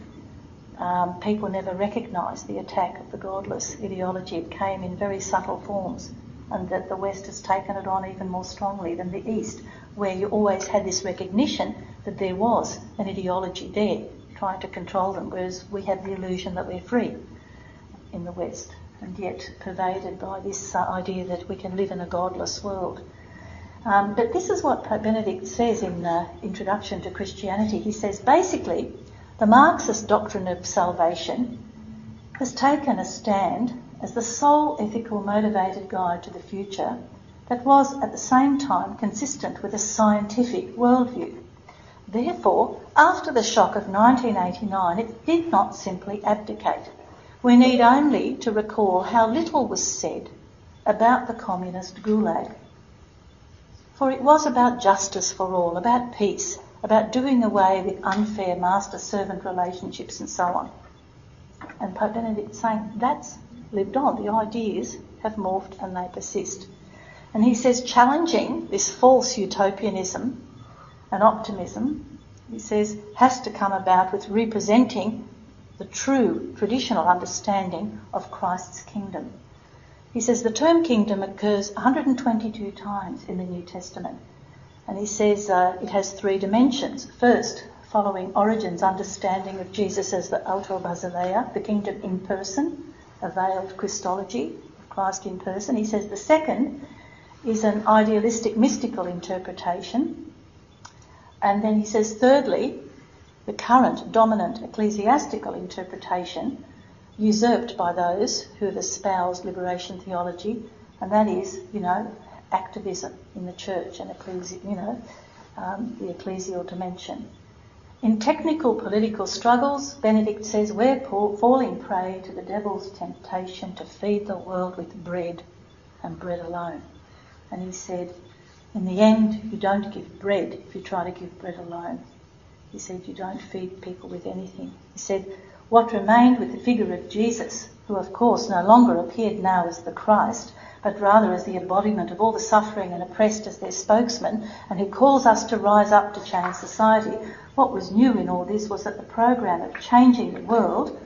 um, people never recognised the attack of the godless ideology. It came in very subtle forms, and that the West has taken it on even more strongly than the East, where you always had this recognition that there was an ideology there trying to control them, whereas we have the illusion that we're free in the West and yet pervaded by this uh, idea that we can live in a godless world. Um, but this is what Pope Benedict says in the Introduction to Christianity. He says basically, the Marxist doctrine of salvation has taken a stand as the sole ethical motivated guide to the future that was at the same time consistent with a scientific worldview. Therefore, after the shock of 1989, it did not simply abdicate. We need only to recall how little was said about the communist gulag. For it was about justice for all, about peace, about doing away with unfair master-servant relationships and so on. And Pope Benedict saying that's lived on. The ideas have morphed and they persist. And he says challenging this false utopianism and optimism, he says, has to come about with representing the true traditional understanding of Christ's kingdom. He says the term kingdom occurs 122 times in the New Testament. And he says uh, it has three dimensions. First, following Origen's understanding of Jesus as the autobasileia, the kingdom in person, a veiled Christology of Christ in person. He says the second is an idealistic mystical interpretation. And then he says, thirdly, the current dominant ecclesiastical interpretation usurped by those who have espoused liberation theology, and that is, you know, activism in the church and ecclesi- you know, um, the ecclesial dimension. In technical political struggles, Benedict says we're falling prey to the devil's temptation to feed the world with bread and bread alone. And he said, In the end, you don't give bread if you try to give bread alone. He said, You don't feed people with anything. He said, What remained with the figure of Jesus, who of course no longer appeared now as the Christ, but rather as the embodiment of all the suffering and oppressed as their spokesman, and who calls us to rise up to change society. What was new in all this was that the program of changing the world,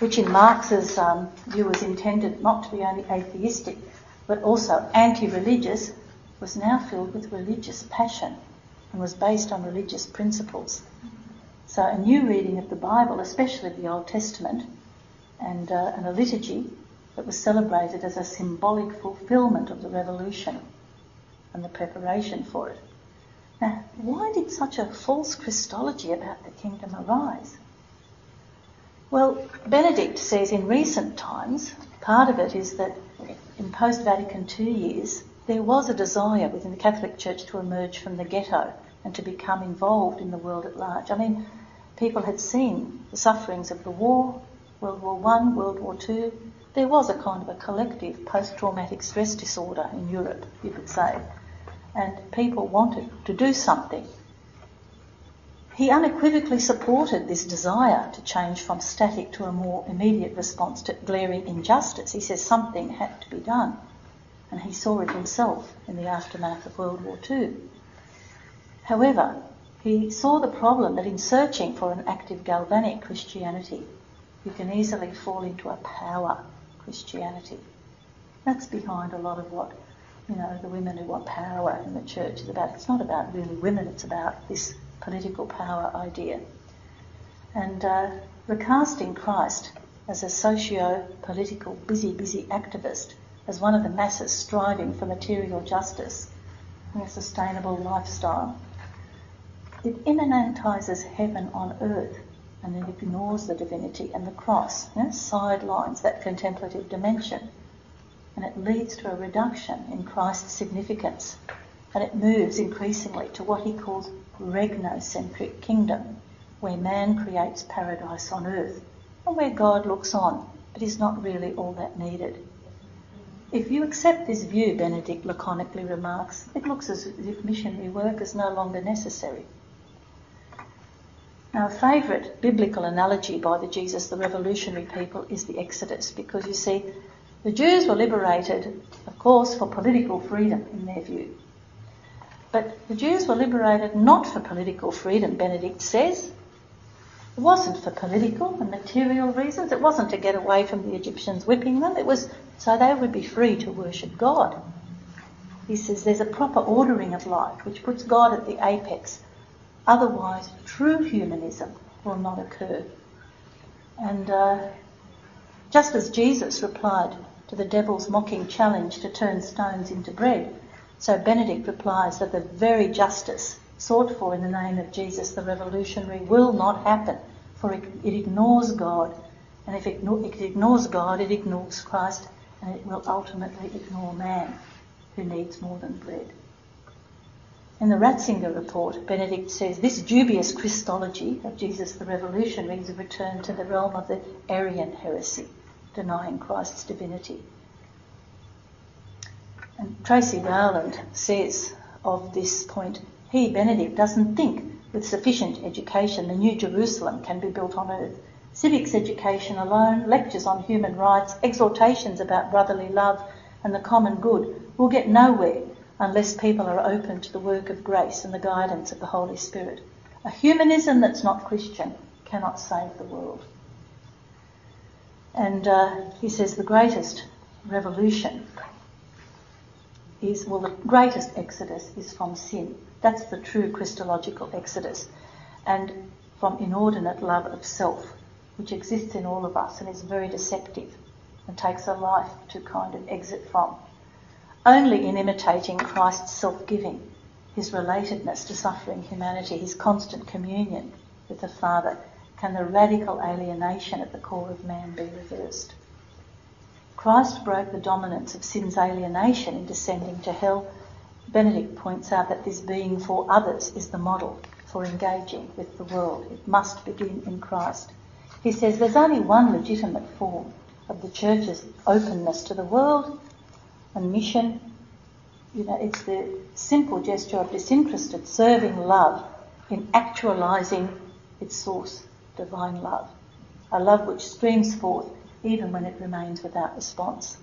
which in Marx's um, view was intended not to be only atheistic, but also anti-religious, was now filled with religious passion and was based on religious principles. So a new reading of the Bible, especially the Old Testament, and, uh, and a liturgy that was celebrated as a symbolic fulfillment of the revolution and the preparation for it. Now, why did such a false Christology about the kingdom arise? Well, Benedict says in recent times, part of it is that in post Vatican II years, there was a desire within the Catholic Church to emerge from the ghetto and to become involved in the world at large. I mean, people had seen the sufferings of the war, World War One, World War Two. There was a kind of a collective post-traumatic stress disorder in Europe, you could say, and people wanted to do something. He unequivocally supported this desire to change from static to a more immediate response to glaring injustice. He says something had to be done and he saw it himself in the aftermath of World War II. However, he saw the problem that in searching for an active galvanic Christianity, you can easily fall into a power Christianity. That's behind a lot of what, you know, the women who want power in the church is about. It's not about really women, it's about this political power idea. And uh, recasting Christ as a socio political, busy, busy activist as one of the masses striving for material justice and a sustainable lifestyle. It immanentizes heaven on earth and it ignores the divinity and the cross, you know, sidelines that contemplative dimension. And it leads to a reduction in Christ's significance. And it moves increasingly to what he calls regnocentric kingdom, where man creates paradise on earth and where God looks on, but is not really all that needed. If you accept this view, Benedict laconically remarks, it looks as if missionary work is no longer necessary. Now, a favourite biblical analogy by the Jesus the Revolutionary people is the Exodus, because you see, the Jews were liberated, of course, for political freedom in their view. But the Jews were liberated not for political freedom, Benedict says. It wasn't for political and material reasons. It wasn't to get away from the Egyptians whipping them. It was so they would be free to worship God. He says there's a proper ordering of life which puts God at the apex. Otherwise, true humanism will not occur. And uh, just as Jesus replied to the devil's mocking challenge to turn stones into bread, so Benedict replies that the very justice sought for in the name of Jesus the revolutionary will not happen, for it, ignores God. And if it, it ignores God, it ignores Christ and it will ultimately ignore man, who needs more than bread. In the Ratzinger report, Benedict says this dubious Christology of Jesus the Revolutionary is a return to the realm of the Arian heresy, denying Christ's divinity. And Tracey Rowland says of this point, he, Benedict, doesn't think with sufficient education the New Jerusalem can be built on earth civics education alone, lectures on human rights, exhortations about brotherly love and the common good will get nowhere unless people are open to the work of grace and the guidance of the Holy Spirit. A humanism that's not Christian cannot save the world. And uh, he says the greatest revolution is, well, the greatest exodus is from sin. That's the true Christological exodus. And from inordinate love of self which exists in all of us and is very deceptive and takes a life to kind of exit from. Only in imitating Christ's self-giving, his relatedness to suffering humanity, his constant communion with the Father, can the radical alienation at the core of man be reversed. Christ broke the dominance of sin's alienation in descending to hell. Benedict points out that this being for others is the model for engaging with the world. It must begin in Christ. He says there's only one legitimate form of the church's openness to the world and mission, You know, it's the simple gesture of disinterested serving love in actualizing its source, divine love. A love which streams forth even when it remains without response.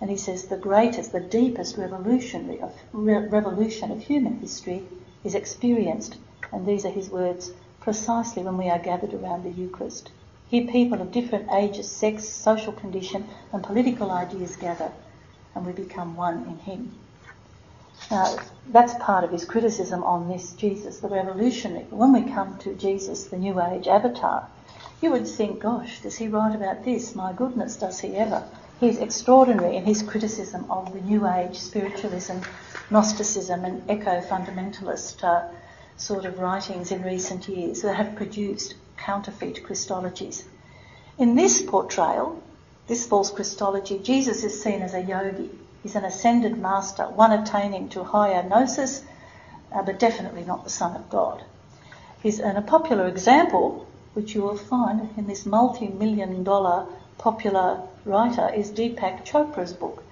And he says the greatest, the deepest revolutionary of, re- revolution of human history is experienced, and these are his words, precisely when we are gathered around the Eucharist. Here people of different ages, sex, social condition, and political ideas gather, and we become one in him. Now, that's part of his criticism on this Jesus, the revolutionary. When we come to Jesus, the New Age avatar, you would think, gosh, does he write about this? My goodness, does he ever? He's extraordinary in his criticism of the New Age spiritualism, Gnosticism, and eco fundamentalist uh, sort of writings in recent years that have produced counterfeit Christologies. In this portrayal, this false Christology, Jesus is seen as a yogi. He's an ascended master, one attaining to higher gnosis, uh, but definitely not the Son of God. He's and a popular example, which you will find in this multi-million dollar popular writer, is Deepak Chopra's book,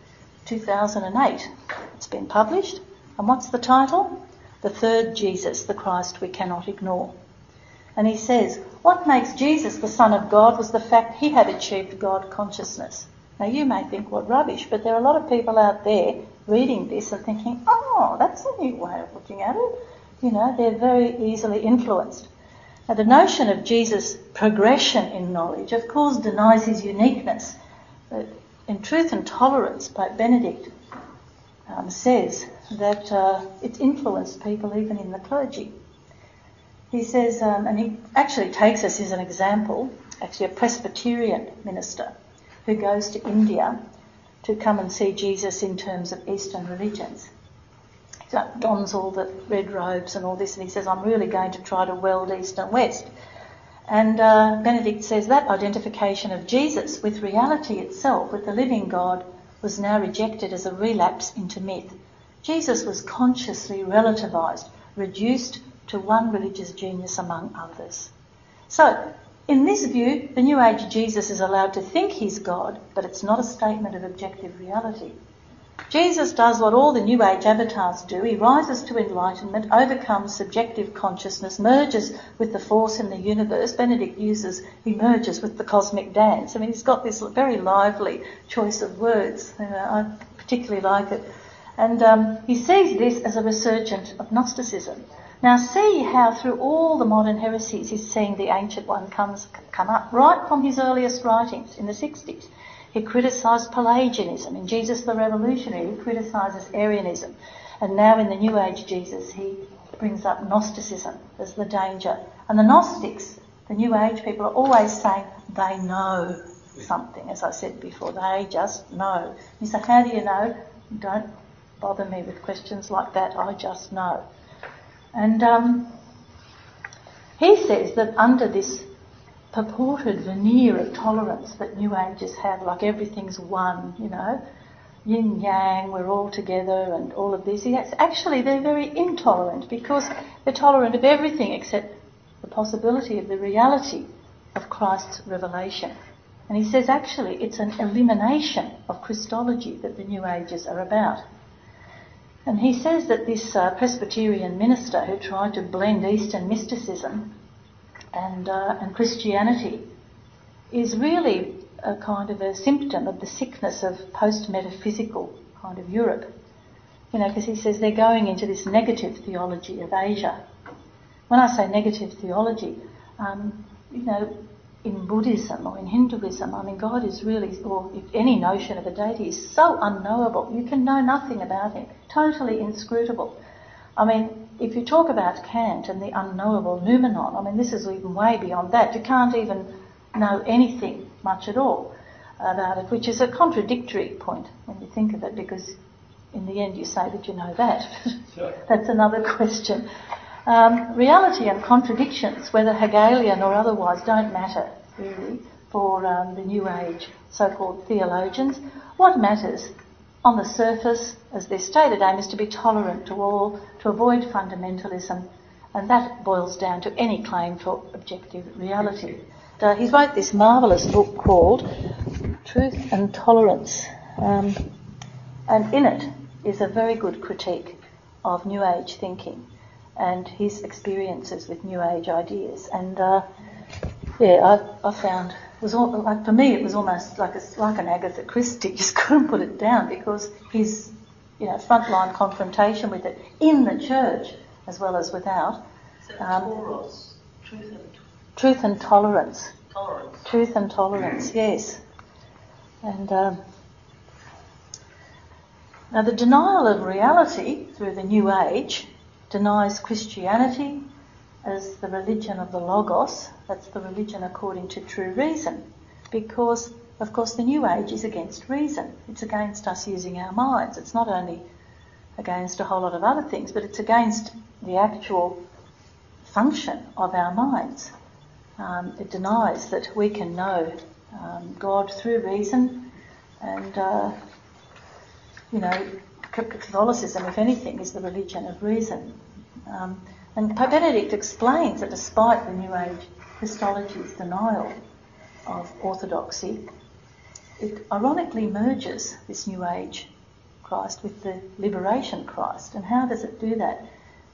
2008. It's been published. And what's the title? The Third Jesus, the Christ we cannot ignore. And he says, what makes Jesus the Son of God was the fact he had achieved God consciousness. Now you may think, what rubbish, but there are a lot of people out there reading this and thinking, oh, that's a new way of looking at it. You know, they're very easily influenced. Now the notion of Jesus' progression in knowledge, of course, denies his uniqueness. But in Truth and Tolerance, Pope Benedict um, says that uh, it's influenced people even in the clergy. He says, um, and he actually takes us as an example, actually a Presbyterian minister who goes to India to come and see Jesus in terms of Eastern religions. He dons all the red robes and all this, and he says, I'm really going to try to weld East and West. And uh, Benedict says that identification of Jesus with reality itself, with the living God, was now rejected as a relapse into myth. Jesus was consciously relativised, reduced to one religious genius among others. So, in this view, the New Age Jesus is allowed to think he's God, but it's not a statement of objective reality. Jesus does what all the New Age avatars do. He rises to enlightenment, overcomes subjective consciousness, merges with the force in the universe. Benedict uses, he merges with the cosmic dance. I mean, he's got this very lively choice of words. Know, I particularly like it. And um, he sees this as a resurgent of Gnosticism. Now see how through all the modern heresies he's seeing the ancient one comes, come up, right from his earliest writings in the 60s. He criticised Pelagianism. In Jesus the Revolutionary, he criticises Arianism. And now in the New Age Jesus, he brings up Gnosticism as the danger. And the Gnostics, the New Age people, are always saying they know something, as I said before. They just know. You say, how do you know? Don't bother me with questions like that. I just know. And um, he says that under this purported veneer of tolerance that New Agers have, like everything's one, you know, yin yang, we're all together, and all of this. Yes, actually, they're very intolerant because they're tolerant of everything except the possibility of the reality of Christ's revelation. And he says actually it's an elimination of Christology that the New Ages are about. And he says that this uh, Presbyterian minister who tried to blend Eastern mysticism and, uh, and Christianity is really a kind of a symptom of the sickness of post-metaphysical kind of Europe. You know, because he says they're going into this negative theology of Asia. When I say negative theology, um, you know, in Buddhism or in Hinduism, I mean, God is really, or any notion of a deity is so unknowable. You can know nothing about him. Totally inscrutable. I mean, if you talk about Kant and the unknowable noumenon, I mean, this is even way beyond that. You can't even know anything much at all about it, which is a contradictory point when you think of it, because in the end you say that you know that. That's another question. Um, reality and contradictions, whether Hegelian or otherwise, don't matter really for um, the New Age so-called theologians. What matters on the surface, as their stated aim, is to be tolerant to all, to avoid fundamentalism, and that boils down to any claim for objective reality. Uh, wrote this marvellous book called Truth and Tolerance, um, and in it is a very good critique of New Age thinking and his experiences with New Age ideas. And uh, yeah, I, I found it was all, like for me it was almost like a, like an Agatha Christie. Just couldn't put it down because his you know frontline confrontation with it in the church as well as without. Um, truth, and truth and tolerance. Tolerance. Truth and tolerance. Yes. And um, now the denial of reality through the New Age denies Christianity as the religion of the Logos, that's the religion according to true reason, because of course the New Age is against reason. It's against us using our minds. It's not only against a whole lot of other things, but it's against the actual function of our minds. Um, it denies that we can know um, God through reason, and uh, you know, Catholicism, if anything, is the religion of reason. Um, and Pope Benedict explains that despite the New Age Christology's denial of orthodoxy, it ironically merges this New Age Christ with the liberation Christ. And how does it do that?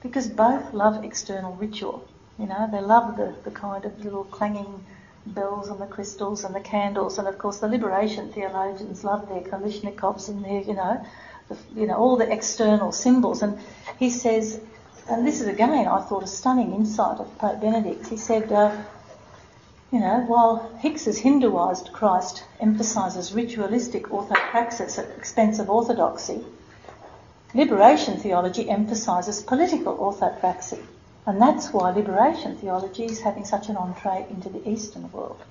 Because both love external ritual. You know, they love the, the kind of little clanging bells and the crystals and the candles, and of course the liberation theologians love their Kalashnikovs and their, you know, the, you know, all the external symbols. And he says, and this is again, I thought, a stunning insight of Pope Benedict. He said, uh, you know, while Hicks's Hinduized Christ emphasises ritualistic orthopraxis at expense of orthodoxy, liberation theology emphasises political orthopraxy. And that's why liberation theology is having such an entree into the Eastern world.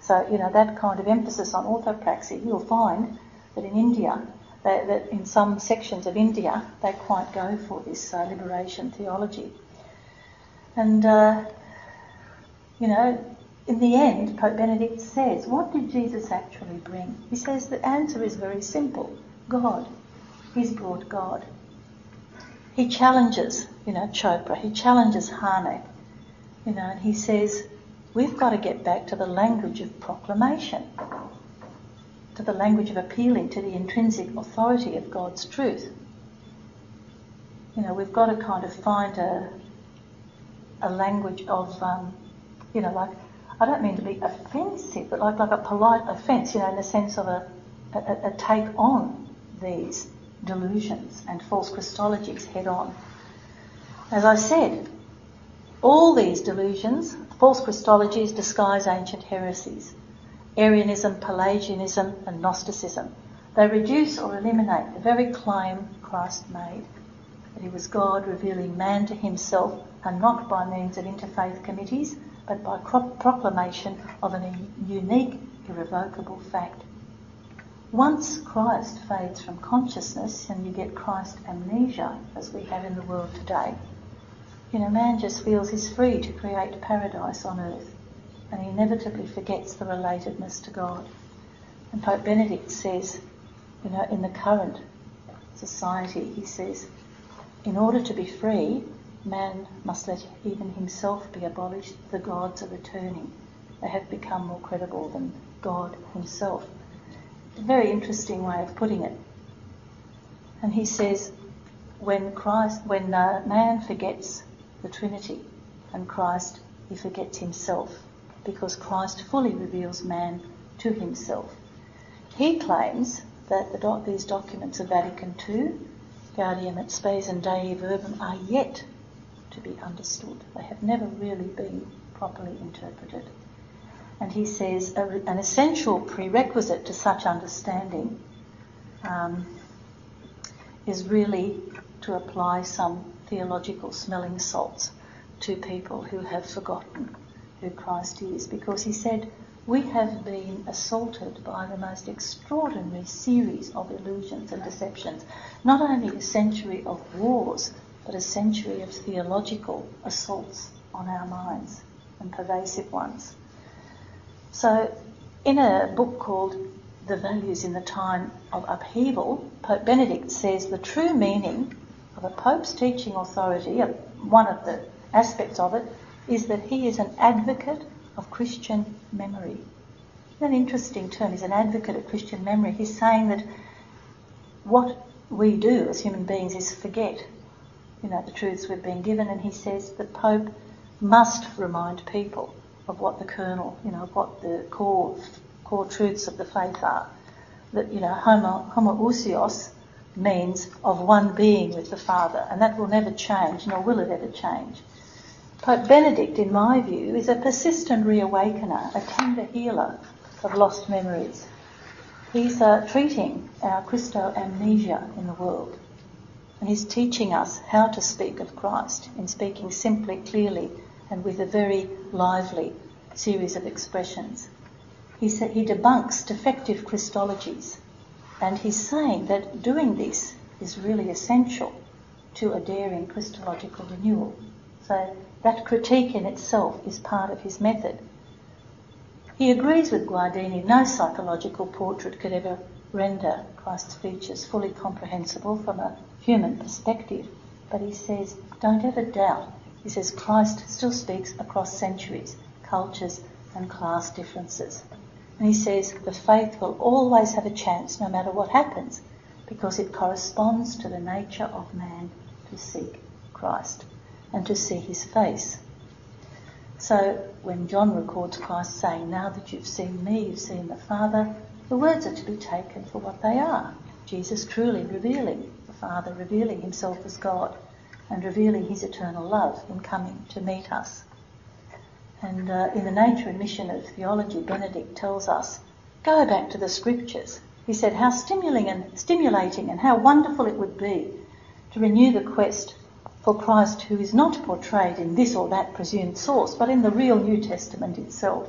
So, you know, that kind of emphasis on orthopraxy, you'll find that in India, that, that in some sections of India, they quite go for this uh, liberation theology. And, uh, you know, in the end, Pope Benedict says, what did Jesus actually bring? He says the answer is very simple God. He's brought God. He challenges, you know, Chopra, he challenges Harnack, you know, and he says, we've got to get back to the language of proclamation, to the language of appealing to the intrinsic authority of God's truth. You know, we've got to kind of find a, a language of, um, you know, like, I don't mean to be offensive, but like, like a polite offence, you know, in the sense of a, a, a take on these delusions and false Christologies head on. As I said, all these delusions, false Christologies, disguise ancient heresies Arianism, Pelagianism, and Gnosticism. They reduce or eliminate the very claim Christ made that he was God revealing man to himself and not by means of interfaith committees, but by proclamation of a unique, irrevocable fact. Once Christ fades from consciousness and you get Christ amnesia, as we have in the world today, you know, man just feels he's free to create paradise on earth and he inevitably forgets the relatedness to God. And Pope Benedict says, you know, in the current society, he says, in order to be free, man must let even himself be abolished. The gods are returning. They have become more credible than God himself a very interesting way of putting it. And he says, when Christ, when uh, man forgets the Trinity and Christ, he forgets himself because Christ fully reveals man to himself. He claims that the doc- these documents of Vatican II, Gaudium et Spes and Dei Verbum, are yet to be understood. They have never really been properly interpreted. And he says an essential prerequisite to such understanding um, is really to apply some theological smelling salts to people who have forgotten who Christ is. Because he said, we have been assaulted by the most extraordinary series of illusions and deceptions. Not only a century of wars, but a century of theological assaults on our minds and pervasive ones. So, in a book called The Values in the Time of Upheaval, Pope Benedict says the true meaning of a Pope's teaching authority, one of the aspects of it, is that he is an advocate of Christian memory. An interesting term, he's an advocate of Christian memory. He's saying that what we do as human beings is forget, you know, the truths we've been given. And he says the Pope must remind people of what the kernel, you know, what the core core truths of the faith are. That you know, homo, homoousios means of one being with the Father, and that will never change, nor will it ever change. Pope Benedict, in my view, is a persistent reawakener, a tender healer of lost memories. He's uh, treating our Christo amnesia in the world. And he's teaching us how to speak of Christ in speaking simply, clearly, and with a very lively series of expressions. He, sa- he debunks defective Christologies, and he's saying that doing this is really essential to a daring Christological renewal. So that critique in itself is part of his method. He agrees with Guardini, no psychological portrait could ever render Christ's features fully comprehensible from a human perspective, but he says, don't ever doubt. He says Christ still speaks across centuries, cultures, and class differences. And he says the faith will always have a chance no matter what happens because it corresponds to the nature of man to seek Christ and to see his face. So when John records Christ saying, Now that you've seen me, you've seen the Father, the words are to be taken for what they are. Jesus truly revealing the Father, revealing himself as God, and revealing his eternal love in coming to meet us. And uh, in the nature and mission of theology, Benedict tells us, go back to the scriptures. He said how stimulating and stimulating and how wonderful it would be to renew the quest for Christ who is not portrayed in this or that presumed source, but in the real New Testament itself.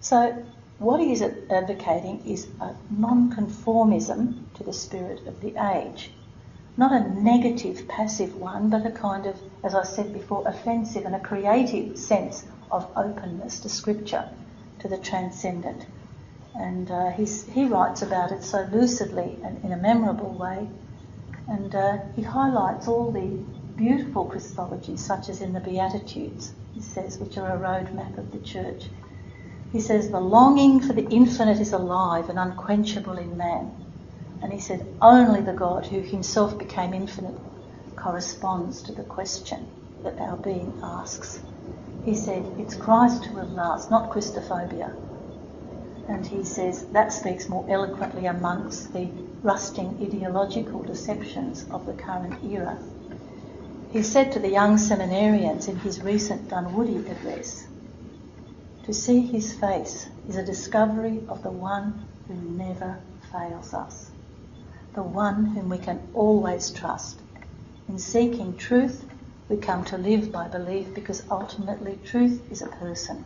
So, what he is advocating is a non-conformism to the spirit of the age. Not a negative, passive one, but a kind of, as I said before, offensive and a creative sense of openness to Scripture, to the transcendent. And uh, he writes about it so lucidly and in a memorable way and uh, he highlights all the beautiful Christologies, such as in the Beatitudes, he says, which are a roadmap of the church. He says, the longing for the infinite is alive and unquenchable in man. And he said, only the God who himself became infinite corresponds to the question that our being asks. He said, it's Christ who will last, not Christophobia. And he says that speaks more eloquently amongst the rusting ideological deceptions of the current era. He said to the young seminarians in his recent Dunwoodie address, To see his face is a discovery of the one who never fails us, the one whom we can always trust. In seeking truth, we come to live by belief because ultimately truth is a person,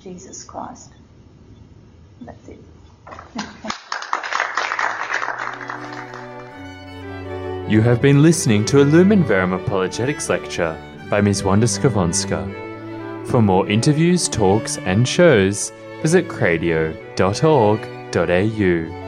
Jesus Christ. That's it. You have been listening to a Lumen Verum Apologetics lecture by Ms. Wanda Skowronska. For more interviews, talks, and shows, visit cradio.org.au.